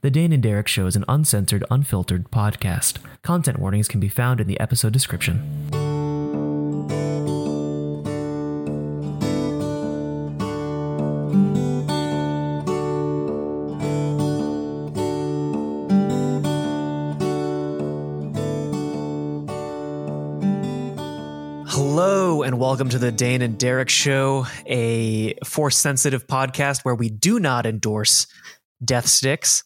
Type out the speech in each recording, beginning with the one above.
The Dane and Derek Show is an uncensored, unfiltered podcast. Content warnings can be found in the episode description. Hello, and welcome to the Dane and Derek Show, a force sensitive podcast where we do not endorse death sticks.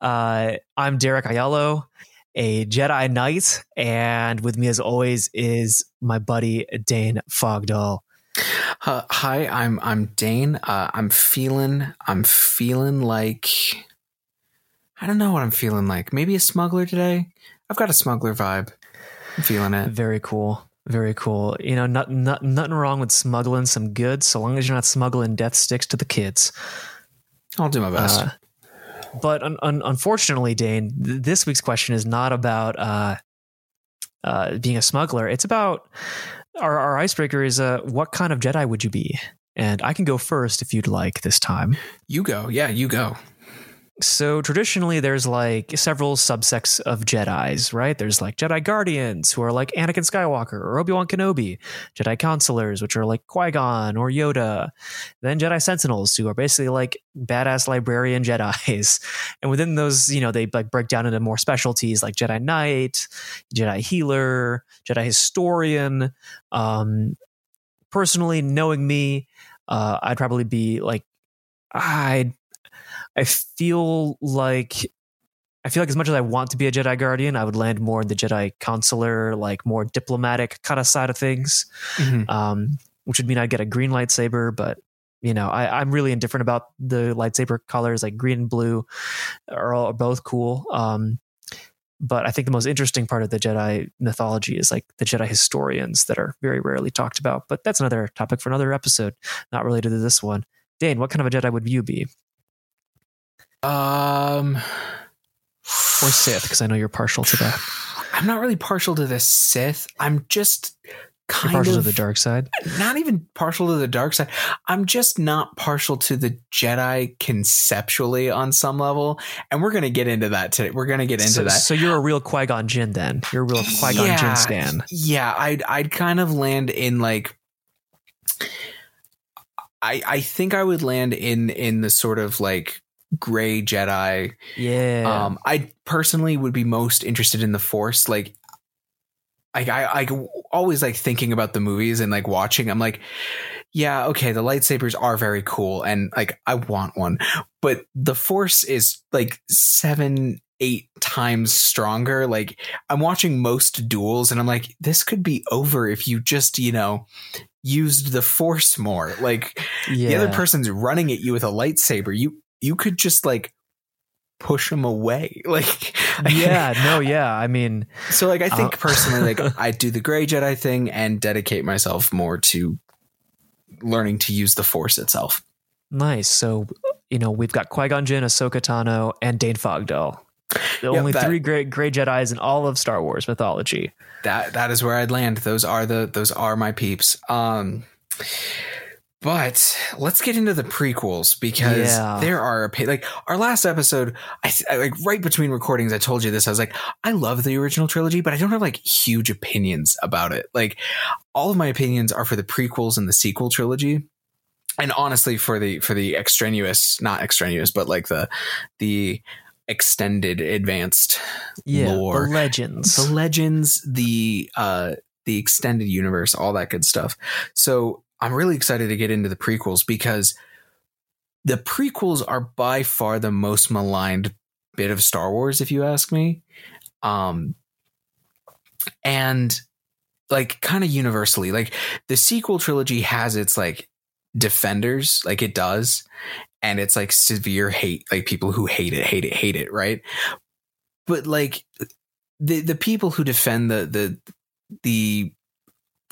Uh, I'm Derek Aiello, a Jedi Knight, and with me, as always, is my buddy Dane Fogdall. Uh, hi, I'm I'm Dane. Uh, I'm feeling I'm feeling like I don't know what I'm feeling like. Maybe a smuggler today. I've got a smuggler vibe. I'm feeling it. Very cool. Very cool. You know, not, not, nothing wrong with smuggling some goods, so long as you're not smuggling death sticks to the kids. I'll do my best. Uh, but un- un- unfortunately, Dane, th- this week's question is not about uh, uh, being a smuggler. It's about our, our icebreaker is uh, what kind of Jedi would you be? And I can go first if you'd like this time. you go. Yeah, you go. So traditionally, there's like several subsects of Jedi's, right? There's like Jedi Guardians, who are like Anakin Skywalker or Obi Wan Kenobi, Jedi Counselors, which are like Qui Gon or Yoda, then Jedi Sentinels, who are basically like badass librarian Jedi's. And within those, you know, they like break down into more specialties like Jedi Knight, Jedi Healer, Jedi Historian. Um, personally, knowing me, uh, I'd probably be like, I'd I feel like I feel like as much as I want to be a Jedi Guardian, I would land more in the Jedi Consular, like more diplomatic kind of side of things. Mhm. Um, which would mean I'd get a green lightsaber, but you know, I, I'm really indifferent about the lightsaber colors, like green and blue are, all, are both cool. Um, but I think the most interesting part of the Jedi mythology is like the Jedi historians that are very rarely talked about. But that's another topic for another episode, not related to this one. Dane, what kind of a Jedi would you be? Um, or Sith, because I know you're partial to that. I'm not really partial to the Sith. I'm just You're partial of to the dark side. not even partial to the dark side. I'm just not partial to the Jedi conceptually on some level, and we're gonna get into that today. We're gonna get into so, that. so you're a real Qui Gon Jinn then. You're a real Qui Gon Jinn stan. Yeah, I'd I'd kind of land in like I I think I would land in in the sort of like gray Jedi. Yeah. Um I personally would be most interested in the Force. Like I, I I always like thinking about the movies and like watching. I'm like, yeah, okay, the lightsabers are very cool, and like I want one, but the Force is like seven, eight times stronger. Like I'm watching most duels, and I'm like, this could be over if you just you know used the Force more. Like yeah. the other person's running at you with a lightsaber, you you could just like push them away, like yeah, no, yeah. I mean, so like I think Uh, personally, like I do the gray Jedi thing and dedicate myself more to learning to use the Force itself. nice. So, you know, we've got Qui Gon Jinn, Ahsoka Tano, and Dane Fogdall. The Yep, only that- three great gray Jedi's in all of Star Wars mythology. That that is where I'd land. Those are the those are my peeps. Um, but let's get into the prequels because Yeah. there are a like our last episode. I, I like right between recordings. I told you this. I was like, I love the original trilogy, but I don't have like huge opinions about it. Like all of my opinions are for the prequels and the sequel trilogy. And honestly, for the for the extraneous, not extraneous, but like the the extended advanced Yeah, lore the legends. the legends, the uh the extended universe, all that good stuff. So I'm really excited to get into the prequels because the prequels are by far the most maligned bit of Star Wars, if you ask me. Um and like kind of universally, like the sequel trilogy has its like defenders, like it does, and it's like severe hate, like people who hate it, hate it, hate it, right? But like the the people who defend the the the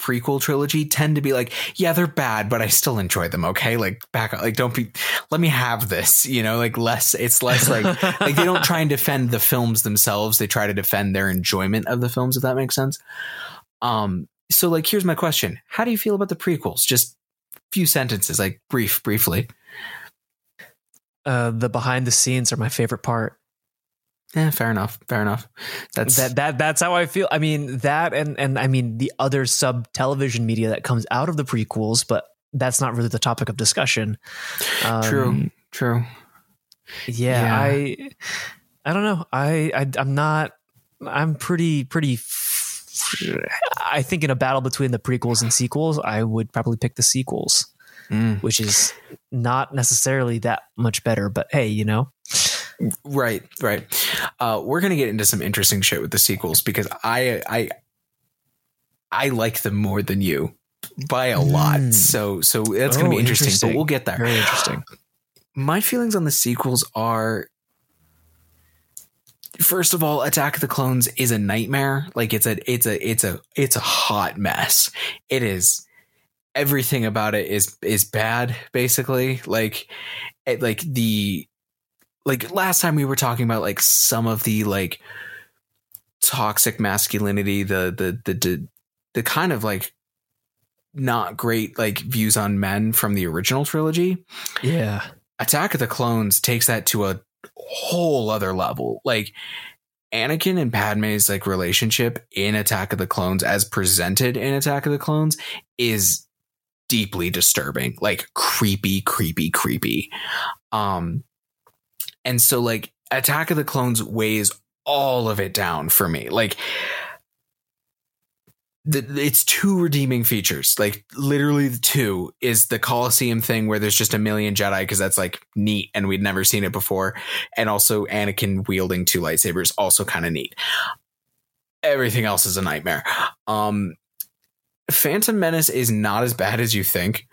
prequel trilogy tend to be like, yeah, they're bad, but I still enjoy them. Okay, like back like don't be, let me have this. You know, like less. It's less like like they don't try and defend the films themselves. They try to defend their enjoyment of the films. If that makes sense. Um. So like, here's my question: How do you feel about the prequels? Just few sentences, like brief, briefly. uh, the behind the scenes are my favorite part. Yeah, fair enough. Fair enough. That's that that that's how I feel. I mean that and and I mean the other sub television media that comes out of the prequels, but that's not really the topic of discussion. Um, true. True. Yeah, Yeah. I I don't know. I, I I'm not. I'm pretty pretty. I think in a battle between the prequels and sequels, I would probably pick the sequels, Mm. which is not necessarily that much better. But hey, you know, Right, right. Uh, we're gonna get into some interesting shit with the sequels because I I I like them more than you by a lot. Mm. So so that's gonna Oh, be interesting, interesting. But we'll get there. very interesting. My feelings on the sequels are. First of all, Attack of the Clones is a nightmare. Like it's a it's a it's a it's a hot mess. It is everything about it is is bad basically. Like it, like the like last time we were talking about like some of the like toxic masculinity, the the the the, the kind of like not great like views on men from the original trilogy. Yeah, Attack of the Clones takes that to a whole other level. Like Anakin and Padme's like relationship in Attack of the Clones as presented in Attack of the Clones is deeply disturbing. Like creepy, creepy, creepy. Um and so like Attack of the Clones weighs all of it down for me. Like the, it's two redeeming features. Like literally the two is the Coliseum thing where there's just a million Jedi because that's like neat and we'd never seen it before. And also Anakin wielding two lightsabers, also kind of neat. Everything else is a nightmare. Um Phantom Menace is not as bad as you think,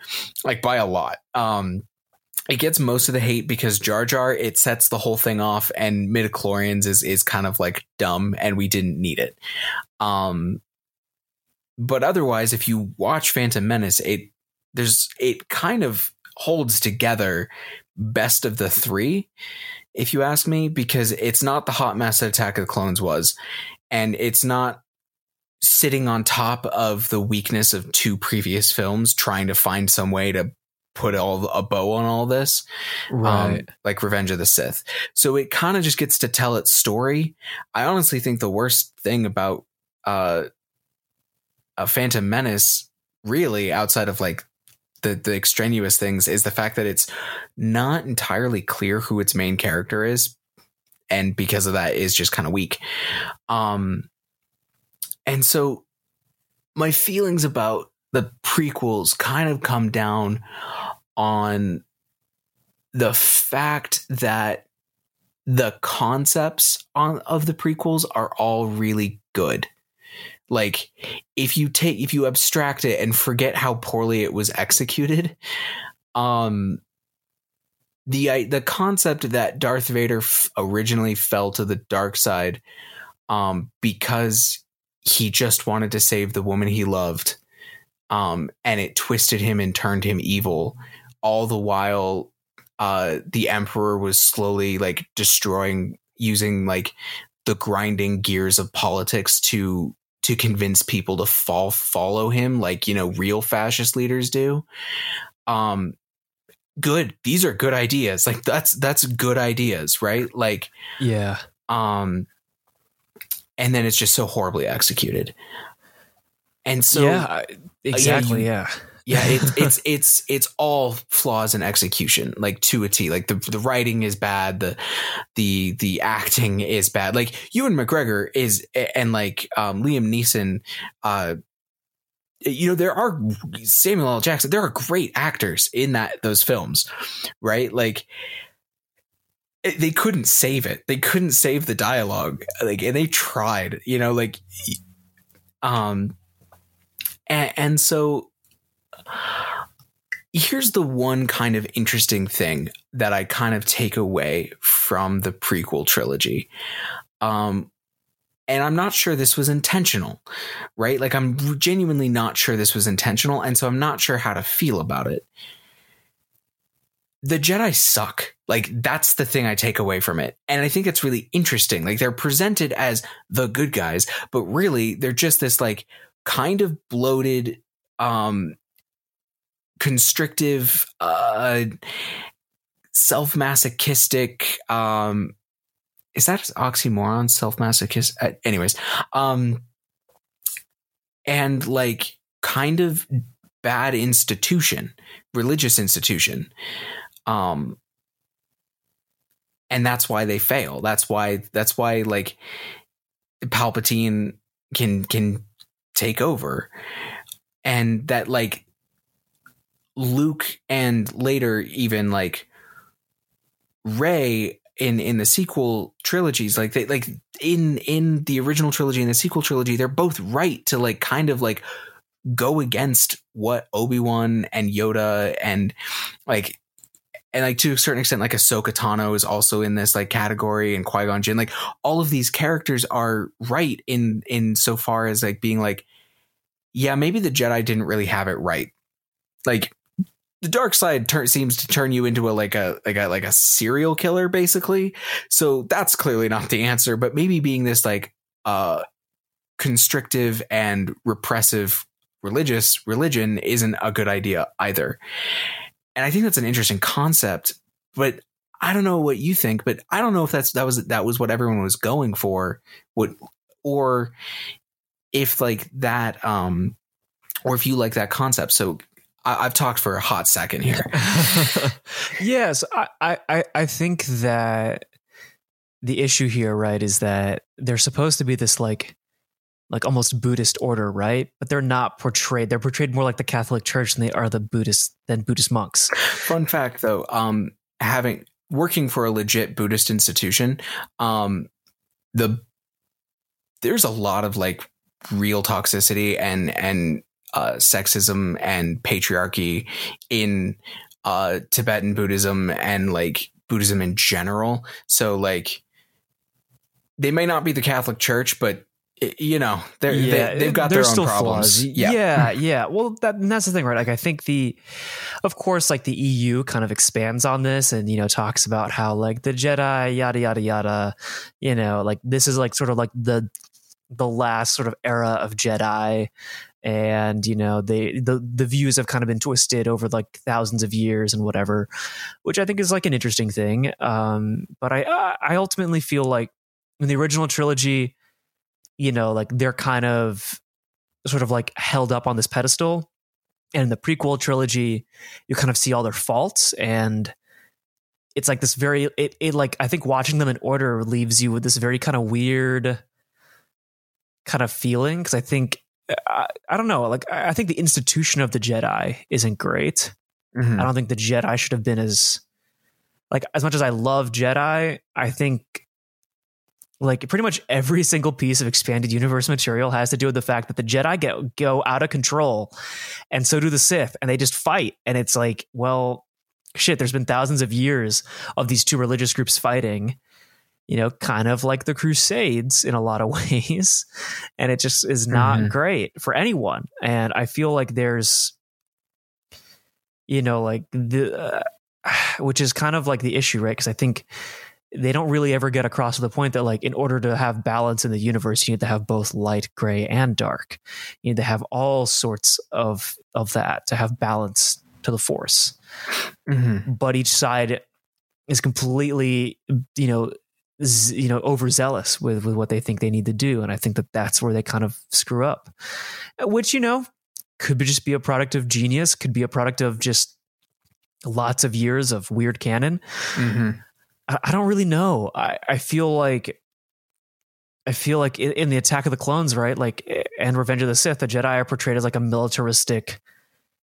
like by a lot. Um it gets most of the hate because Jar Jar it sets the whole thing off and midichlorians is is kind of like dumb and we didn't need it. Um but otherwise if you watch Phantom Menace it there's it kind of holds together best of the 3 if you ask me because it's not the hot mess that Attack of the Clones was and it's not sitting on top of the weakness of two previous films trying to find some way to put all a bow on all this um, like Revenge of the Sith. So it kind of just gets to tell its story. I honestly think the worst thing about uh, a Phantom Menace, really, outside of like the the extraneous things, is the fact that it's not entirely clear who its main character is, and because of that, is just kind of weak. Um, and so my feelings about the prequels kind of come down on the fact that the concepts on of the prequels are all really good. Like if you take if you abstract it and forget how poorly it was executed, um the the concept that Darth Vader f- originally fell to the dark side um because he just wanted to save the woman he loved um and it twisted him and turned him evil all the while uh the emperor was slowly like destroying using like the grinding gears of politics to to convince people to fall follow him like you know real fascist leaders do. Um good. These are good ideas. Like that's that's good ideas right? Like yeah, um and then it's just so horribly executed. And so yeah, exactly. you- yeah, yeah it's it's it's it's all flaws in execution like to a t. Like the the writing is bad the the the acting is bad. Like Ewan McGregor is and like um Liam Neeson uh you know there are Samuel L. Jackson there are great actors in that those films right? Like it- they couldn't save it. They couldn't save the dialogue like and they tried you know like um and so here's the one kind of interesting thing that I kind of take away from the prequel trilogy. Um, and I'm not sure this was intentional, right? Like, I'm genuinely not sure this was intentional. And so I'm not sure how to feel about it. The Jedi suck. Like, that's the thing I take away from it. And I think it's really interesting. Like, they're presented as the good guys, but really, they're just this, like, kind of bloated, um, constrictive, uh, self masochistic, um, is that oxymoron? Self masochist uh, anyways um and like kind of bad institution religious institution um and that's why they fail. That's why that's why like palpatine can can take over. And that like luke and later even like Rey in in the sequel trilogies like they like in in the original trilogy and the sequel trilogy they're both right to like kind of like go against what Obi-Wan and Yoda and like and like to a certain extent like Ahsoka Tano is also in this like category and Qui-Gon Jinn like all of these characters are right in in so far as like being like yeah maybe the Jedi didn't really have it right. Like the dark side tur- seems to turn you into a like a like a like a serial killer basically. So that's clearly not the answer but maybe being this like uh constrictive and repressive religious religion isn't a good idea either. And i think that's an interesting concept but i don't know what you think but i don't know if that's that was that was what everyone was going for what or if like that um or if you like that concept. So I, have talked for a hot second here. yes, I, I, I think that the issue here, right, is that they're supposed to be this like like almost Buddhist order, right? But they're not portrayed. They're portrayed more like the Catholic Church than they are the Buddhist than Buddhist monks. Fun fact though, um, having working for a legit Buddhist institution, um, the there's a lot of like real toxicity and and uh, sexism and patriarchy in uh, Tibetan Buddhism and like Buddhism in general. So like they may not be the Catholic Church, but you know they're, yeah, they, have got their own problems. Flaws. Yeah, yeah, yeah. Well, that, that's the thing, right? Like I think the, of course, like the EU kind of expands on this and you know talks about how like the Jedi, yada yada yada. You know, like this is like sort of like the the last sort of era of Jedi and you know they the the views have kind of been twisted over like thousands of years and whatever which i think is like an interesting thing um but i i ultimately feel like in the original trilogy you know like they're kind of sort of like held up on this pedestal and in the prequel trilogy you kind of see all their faults and it's like this very it, it like i think watching them in order leaves you with this very kind of weird kind of feeling because i think I, I, don't know. Like, I think the institution of the Jedi isn't great. Mm-hmm. I don't think the Jedi should have been as like as much as I love Jedi. I think like pretty much every single piece of expanded universe material has to do with the fact that the Jedi get go out of control, and so do the Sith, and they just fight. And it's like, well, shit. There's been thousands of years of these two religious groups fighting you know, kind of like the Crusades in a lot of ways. And it just is not mm-hmm. great for anyone. And I feel like there's, you know, like the, uh, which is kind of like the issue, right? Because I think they don't really ever get across to the point that, like, in order to have balance in the universe, you need to have both light, gray, and dark. You need to have all sorts of of that to have balance to the force. Mm-hmm. But each side is completely, you know, you know overzealous with with what they think they need to do and i think that that's where they kind of screw up which you know could be just be a product of genius could be a product of just lots of years of weird canon mm-hmm. I, I, don't really know I, I feel like I feel like in, in, the Attack of the Clones, right? Like, and Revenge of the Sith, the Jedi are portrayed as like a militaristic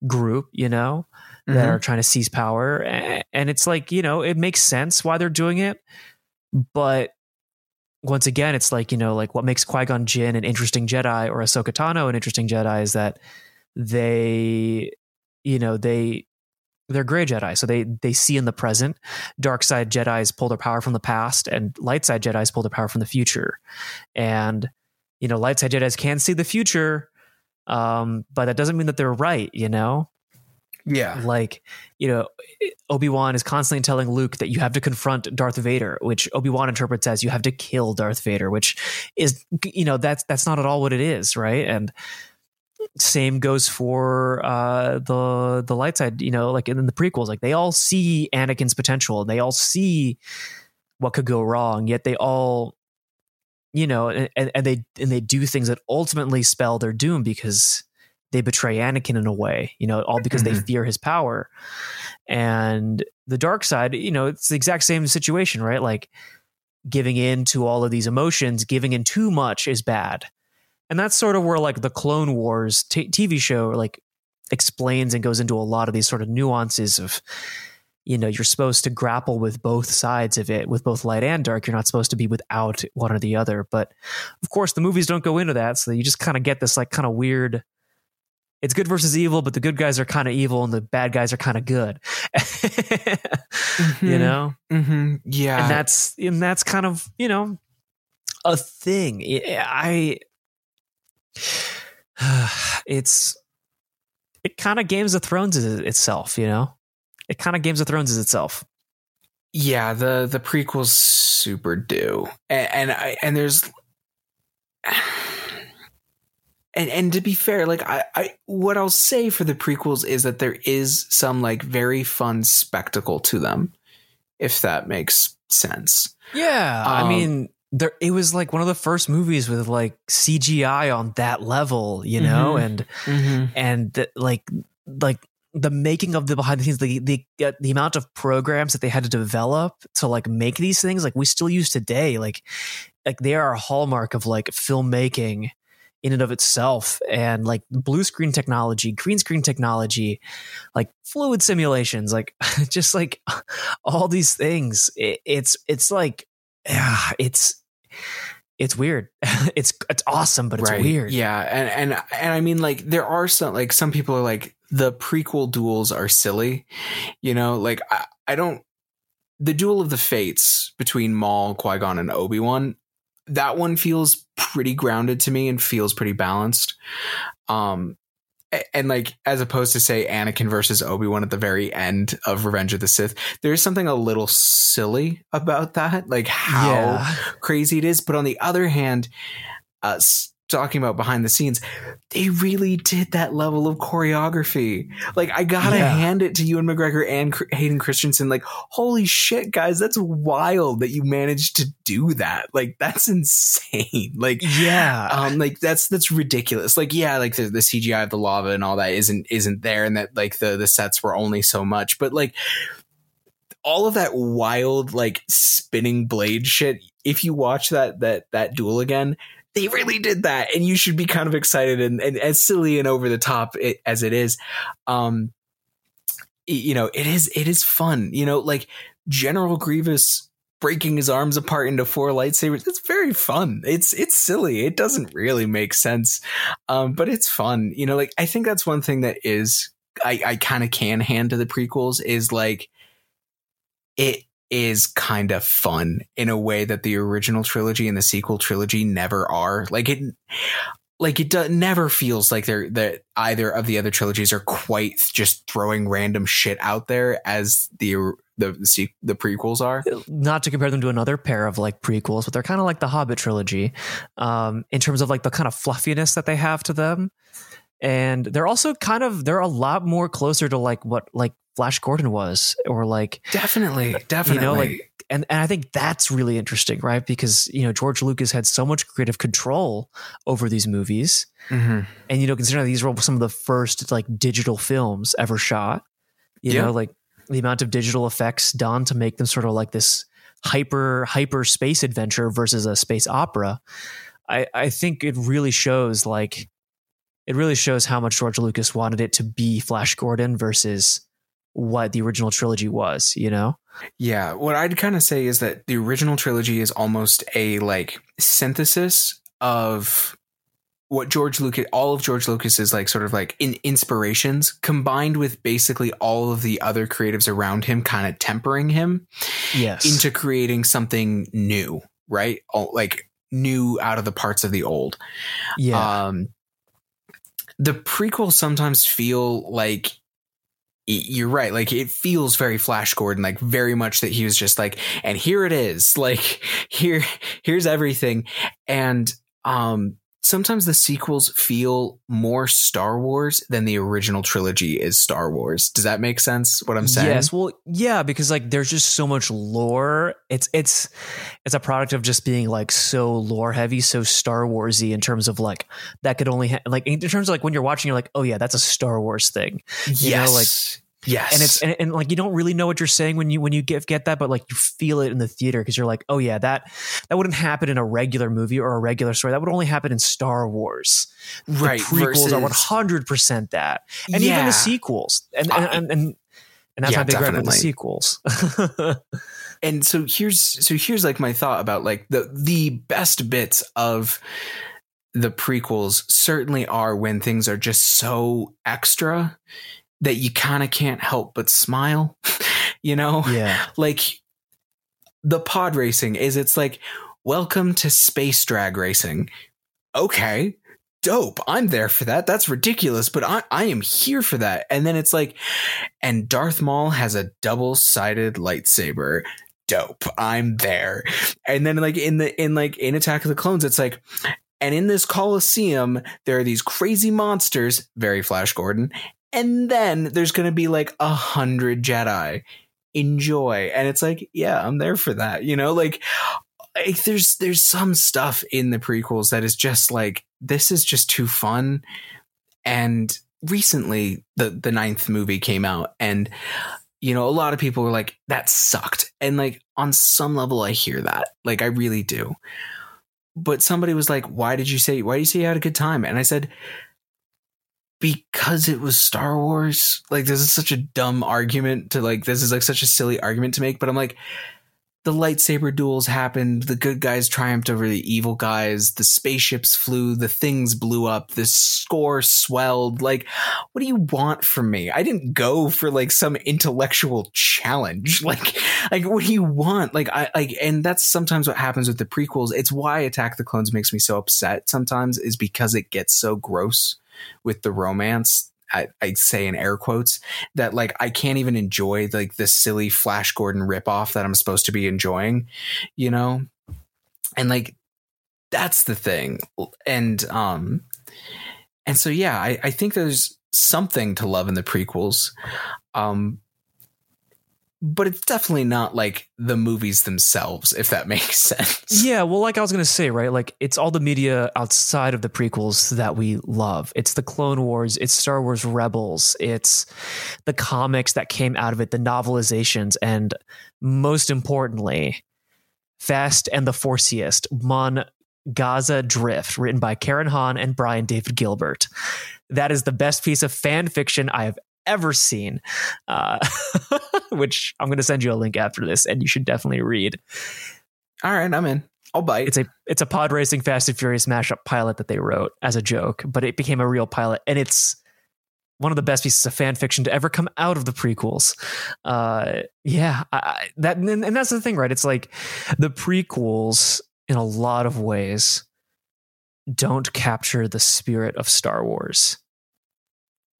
group, you know, that mm-hmm. are trying to seize power. And it's like, you know, it makes sense why they're doing it. But once again, it's like, you know, like what makes Qui Gon Jinn an interesting Jedi or Ahsoka Tano an interesting Jedi is that they, you know, they, they're gray Jedi. So they, they see in the present. Dark side Jedi's pull their power from the past, and light side Jedi's pull their power from the future. And, you know, light side Jedi's can see the future, um, but that doesn't mean that they're right, you know? Yeah. Like, you know, Obi-Wan is constantly telling Luke that you have to confront Darth Vader, which Obi-Wan interprets as you have to kill Darth Vader, which is you know, that's that's not at all what it is, right? And same goes for uh, the the light side, you know, like in the prequels, like they all see Anakin's potential they all see what could go wrong. Yet they all, you know, and, and they and they do things that ultimately spell their doom because they betray Anakin in a way, you know, all because mm-hmm. they fear his power. And the dark side, you know, it's the exact same situation, right? Like giving in to all of these emotions, giving in too much is bad. And that's sort of where like the Clone Wars t- TV show like explains and goes into a lot of these sort of nuances of you know you're supposed to grapple with both sides of it with both light and dark you're not supposed to be without one or the other but of course the movies don't go into that so you just kind of get this like kind of weird it's good versus evil, but the good guys are kind of evil and the bad guys are kind of good. mm-hmm. You know? Mm-hmm. Yeah. And that's and that's kind of, you know, a thing. I it's it kind of Games of Thrones is itself, you know? It kind of Games of Thrones is itself. Yeah, the the prequels super do. And and, I, and there's and and to be fair, like I, I what I'll say for the prequels is that there is some like very fun spectacle to them, if that makes sense. Yeah, um, I mean, there it was like one of the first movies with like CGI on that level, you know, mm-hmm, and mm-hmm. and the, like like the making of the behind the scenes, the the uh, the amount of programs that they had to develop to like make these things, like we still use today, like like they are a hallmark of like filmmaking in and of itself. And like blue screen technology green screen technology like fluid simulations like just like all these things. It, it's it's like yeah it's it's weird. It's it's awesome but it's right. weird. Yeah. And and and i mean like there are some like some people are like the prequel duels are silly you know? Like i, I don't the duel of the fates between Maul, Qui Gon, and Obi Wan that one feels pretty grounded to me and feels pretty balanced. Um, and like as opposed to say Anakin versus Obi Wan at the very end of Revenge of the Sith, there's something a little silly about that, like how yeah. crazy it is. But on the other hand, uh, talking about behind the scenes, they really did that level of choreography. Like, I gotta yeah. hand it to Ewan McGregor and Hayden Christensen. Like, holy shit, guys, that's wild that you managed to do that. Like, that's insane. Like, yeah, um, like that's that's ridiculous. Like, yeah, like the, the CGI of the lava and all that isn't isn't there, and that like the the sets were only so much, but like all of that wild like spinning blade shit if you watch that that that duel again they really did that and you should be kind of excited and, and as silly and over the top it, as it is. Um you know it is it is fun you know like general grievous breaking his arms apart into four lightsabers it's very fun. It's it's silly. It doesn't really make sense um but it's fun you know like i think that's one thing that is i i kind of can hand to the prequels is like it is kind of fun in a way that the original trilogy and the sequel trilogy never are. Like it like it do, never feels like they're that either of the other trilogies are quite just throwing random shit out there as the the the, the prequels are. Not to compare them to another pair of like prequels, but they're kind of like the Hobbit trilogy, um, in terms of like the kind of fluffiness that they have to them, and they're also kind of they're a lot more closer to like what like Flash Gordon was, or like definitely, definitely, you know, like, and and I think that's really interesting, right? Because you know George Lucas had so much creative control over these movies, mm-hmm. and you know, considering these were some of the first like digital films ever shot, you yeah. know, like the amount of digital effects done to make them sort of like this hyper hyper space adventure versus a space opera. I I think it really shows like it really shows how much George Lucas wanted it to be Flash Gordon versus what the original trilogy was, you know? Yeah, what I'd kind of say is that the original trilogy is almost a like synthesis of what George Lucas, all of George Lucas's like sort of like in inspirations combined with basically all of the other creatives around him kind of tempering him yes. into creating something new, right? All, like new out of the parts of the old. Yeah. Um, the prequels sometimes feel like you're right. Like it feels very Flash Gordon, like very much that he was just like, and here it is. Like here, here's everything. And, um, sometimes the sequels feel more Star Wars than the original trilogy is Star Wars. Does that make sense? What I'm saying? Yes, well, yeah, because like there's just so much lore. It's it's it's a product of just being like so lore heavy, so Star Warsy in terms of like that could only ha- like in terms of like when you're watching, you're like, oh yeah, that's a Star Wars thing. You yes. know, like yes. and it's and, and like you don't really know what you're saying when you when you get get that, but like you feel it in the theater because you're like, oh yeah, that that wouldn't happen in a regular movie or a regular story. That would only happen in Star Wars. right. The prequels are 100 percent that, and even the sequels, and and and, and, and that's yeah, my big gripe with the sequels. and so here's so here's like my thought about like the the best bits of the prequels certainly are when things are just so extra that you kind of can't help but smile you know? Yeah, like the pod racing is it's like welcome to space drag racing. Okay dope i'm there for that that's ridiculous but i, I am here for that. And then it's like and darth maul has a double-sided lightsaber. Dope i'm there. And then like in the in like in attack of the clones it's like and in this coliseum there are these crazy monsters very flash gordon and then there's gonna be like a hundred jedi. Enjoy. And it's like yeah i'm there for that you know? Like like there's there's some stuff in the prequels that is just like this is just too fun. And recently the the ninth movie came out and you know a lot of people were like that sucked. And like on some level i hear that. Like i really do. But somebody was like why did you say why do you say you had a good time? And i said because it was Star Wars. Like this is such a dumb argument to like this is like such a silly argument to make, but I'm like the lightsaber duels happened, the good guys triumphed over the evil guys, the spaceships flew, the things blew up, the score swelled. Like what do you want from me? I didn't go for like some intellectual challenge. Like like what do you want? Like I like and that's sometimes what happens with the prequels. It's why Attack the Clones makes me so upset sometimes is because it gets so gross with the romance I, I say in air quotes that like I can't even enjoy like the silly Flash Gordon ripoff that I'm supposed to be enjoying, you know? And like that's the thing. And um and so yeah, I, I think there's something to love in the prequels. Um but it's definitely not like the movies themselves, if that makes sense. yeah. Well, like I was gonna say, right? Like it's all the media outside of the prequels that we love. It's the Clone Wars. It's Star Wars Rebels. It's the comics that came out of it, the novelizations, and most importantly, Fast and the Forciest, Mon Gaza Drift, written by Karen Han and Brian David Gilbert. That is the best piece of fan fiction I have ever seen, uh, which I'm going to send you a link after this, and you should definitely read. All right, I'm in. I'll bite. It's a it's a pod racing Fast and Furious mashup pilot that they wrote as a joke, but it became a real pilot, and it's one of the best pieces of fan fiction to ever come out of the prequels. Uh, yeah, I, that and, and that's the thing, right? It's like the prequels, in a lot of ways, don't capture the spirit of Star Wars.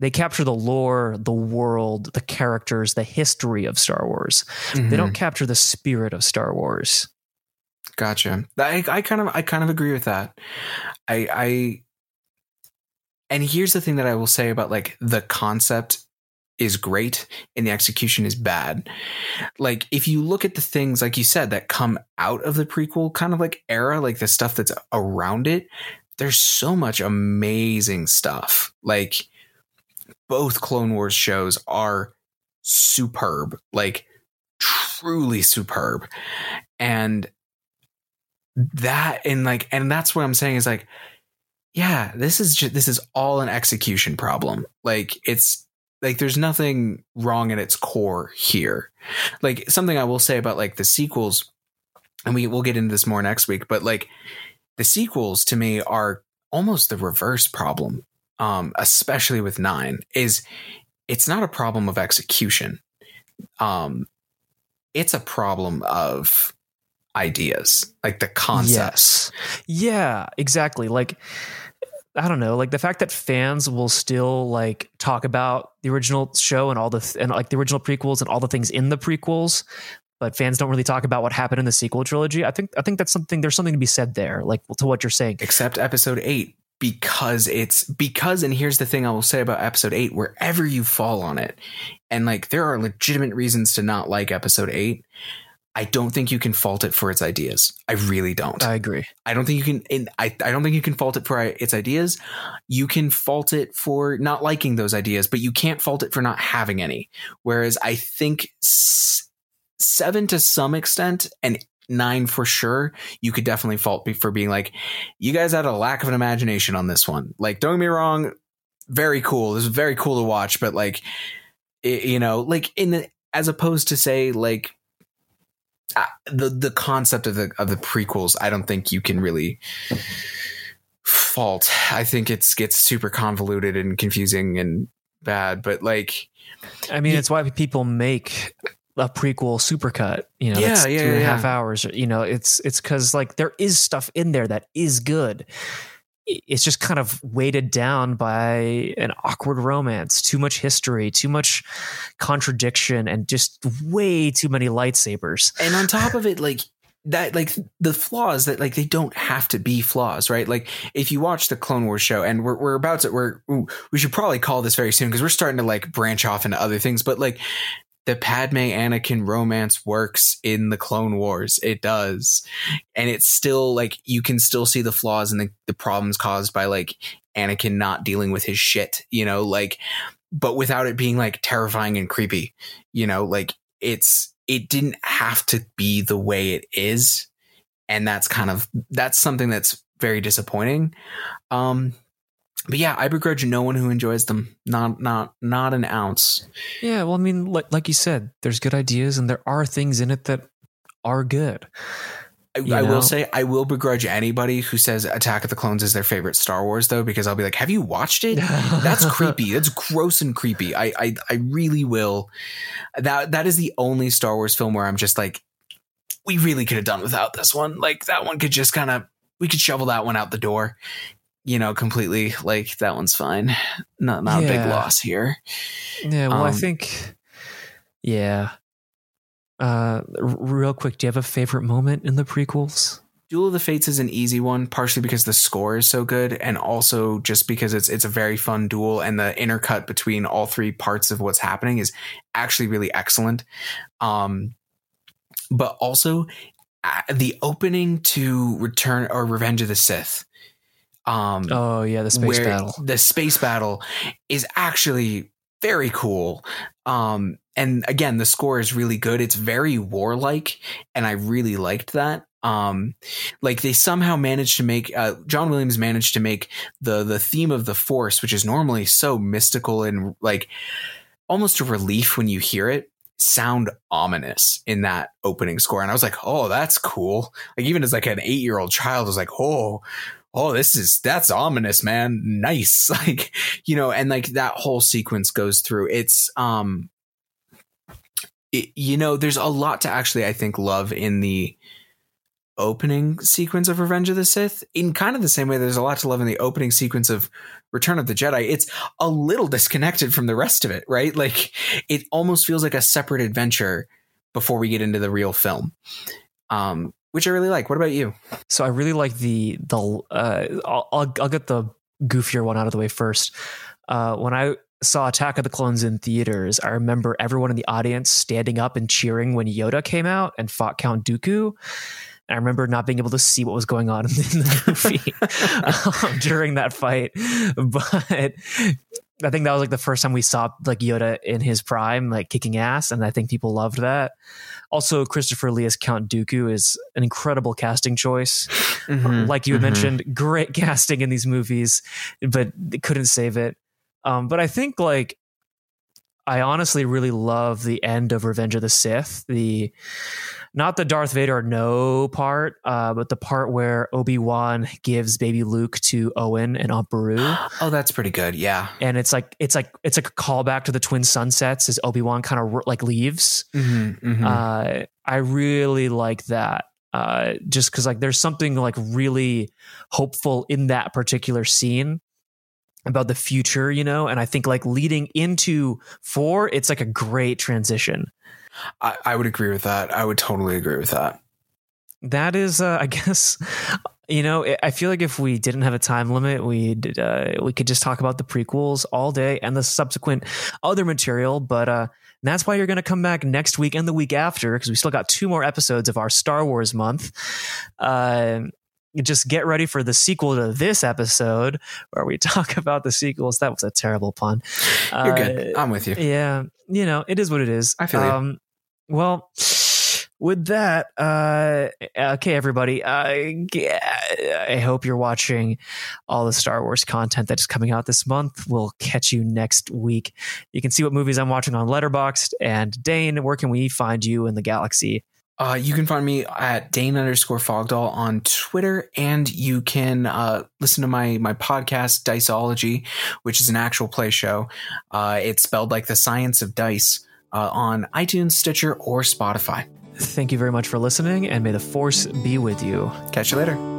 They capture the lore, the world, the characters, the history of Star Wars. They Mhm. don't capture the spirit of Star Wars. Gotcha. I, I kind of I kind of agree with that. I I and here's the thing that I will say about like the concept is great and the execution is bad. Like if you look at the things like you said that come out of the prequel kind of like era, like the stuff that's around it, there's so much amazing stuff. Like both Clone Wars shows are superb, like truly superb. And that and like and that's what I'm saying is like yeah, this is just this is all an execution problem. Like it's like there's nothing wrong at its core here. Like something I will say about like the sequels and we we'll get into this more next week, but like the sequels to me are almost the reverse problem. Um especially with 9 is it's not a problem of execution. Um it's a problem of ideas, like the concepts. Yes. Yeah, exactly. Like I don't know, like the fact that fans will still like talk about the original show and all the th- and like the original prequels and all the things in the prequels but fans don't really talk about what happened in the sequel trilogy. I think I think that's something there's something to be said there, like to what you're saying. Except episode eight, because it's because and here's the thing I will say about episode eight, wherever you fall on it, and like there are legitimate reasons to not like episode eight. I don't think you can fault it for its ideas. I really don't. I agree. I don't think you can. I, I don't think you can fault it for its ideas. You can fault it for not liking those ideas, but you can't fault it for not having any. Whereas I think s- seven to some extent and nine for sure, you could definitely fault me for being like, you guys had a lack of an imagination on this one. Like, don't get me wrong, very cool. This is very cool to watch, but like, it, you know, like in the as opposed to say like uh, the the concept of the of the prequels, I don't think you can really fault. I think it's gets super convoluted and confusing and bad, but like I mean, it's why people make a prequel supercut. You know, Yeah, that's yeah, two and a yeah, half hours. You know, it's it's because like there is stuff in there that is good. It's just kind of weighted down by an awkward romance, too much history, too much contradiction, and just way too many lightsabers. and on top of it like that like the flaws that like they don't have to be flaws right like if you watch the clone wars show and we're, we're about to we're ooh, we should probably call this very soon because we're starting to like branch off into other things but like the Padme Anakin romance works in the Clone Wars. It does. And it's still like you can still see the flaws and the, the problems caused by like Anakin not dealing with his shit, you know, like but without it being like terrifying and creepy, you know, like it's it didn't have to be the way it is. And that's kind of that's something that's very disappointing. Um but yeah, I begrudge no one who enjoys them. Not not not an ounce. Yeah, well, I mean, like like you said, there's good ideas, and there are things in it that are good. I, I will say I will begrudge anybody who says Attack of the Clones is their favorite Star Wars though, because I'll be like, have you watched it? That's creepy. That's gross and creepy. I, I I really will. That that is the only Star Wars film where I'm just like, we really could have done without this one. Like that one could just kind of we could shovel that one out the door. You know, completely. Like that one's fine. Not not a big loss here. Yeah, well, I Um, think, yeah. Uh, real quick, do you have a favorite moment in the prequels? Duel of the Fates is an easy one, partially because the score is so good, and also just because it's it's a very fun duel, and the intercut between all three parts of what's happening is actually really excellent. Um, but also uh, the opening to Return or Revenge of the Sith. Um, Oh yeah, the space battle. The space battle is actually very cool. Um, and again, the score is really good. It's very warlike, and I really liked that. Um, like they somehow managed to make uh, John Williams managed to make the the theme of the Force, which is normally so mystical and like almost a relief when you hear it, sound ominous in that opening score. And I was like, oh, that's cool. Like even as like an eight year old child, I was like, oh, oh, this is that's ominous, man. Nice. Like, you know, and like that whole sequence goes through. It's um it, you know, there's a lot to actually I think love in the opening sequence of Revenge of the Sith in kind of the same way there's a lot to love in the opening sequence of Return of the Jedi. It's a little disconnected from the rest of it, right? Like it almost feels like a separate adventure before we get into the real film. Um which I really like. What about you? So I really like the the. Uh, I'll, I'll I'll get the goofier one out of the way first. Uh, when I saw Attack of the Clones in theaters, I remember everyone in the audience standing up and cheering when Yoda came out and fought Count Dooku. And I remember not being able to see what was going on in the movie um, during that fight, but I think that was like the first time we saw like Yoda in his prime, like kicking ass, and I think people loved that. Also, Christopher Lee as Count Dooku is an incredible casting choice. Mhm, Like you had mhm. mentioned, great casting in these movies, but they couldn't save it. Um, but I think like I honestly really love the end of Revenge of the Sith. The not the Darth Vader no part, uh, but the part where Obi Wan gives baby Luke to Owen and Aunt Beru, Oh, that's pretty good. Yeah. and it's like it's like it's like a callback to the Twin Sunsets as Obi Wan kind of like leaves. Mm-hmm, mm-hmm. Uh, I really like that. Uh, just because like there's something like really hopeful in that particular scene about the future, you know, and I think like leading into four, it's like a great transition. I, I would agree with that. I would totally agree with that. That is, uh, I guess, you know, I feel like if we didn't have a time limit, we'd uh, we could just talk about the prequels all day and the subsequent other material. But uh, that's why you're going to come back next week and the week after because we still got two more episodes of our Star Wars month. Uh, just get ready for the sequel to this episode where we talk about the sequels. That was a terrible pun. You're good. I'm with you. Yeah, you know, it is what it is. I feel um. Well, with that, uh, okay, everybody, uh, I hope you're watching all the Star Wars content that's coming out this month. We'll catch you next week. You can see what movies I'm watching on Letterboxd. And Dane, where can we find you in the galaxy? Uh, you can find me at Dane underscore Fogdall on Twitter, and you can uh, listen to my my podcast Diceology, which is an actual play show. Uh, it's spelled like the science of dice uh, on iTunes, Stitcher, or Spotify. Thank you very much for listening, and may the force be with you. Catch you later.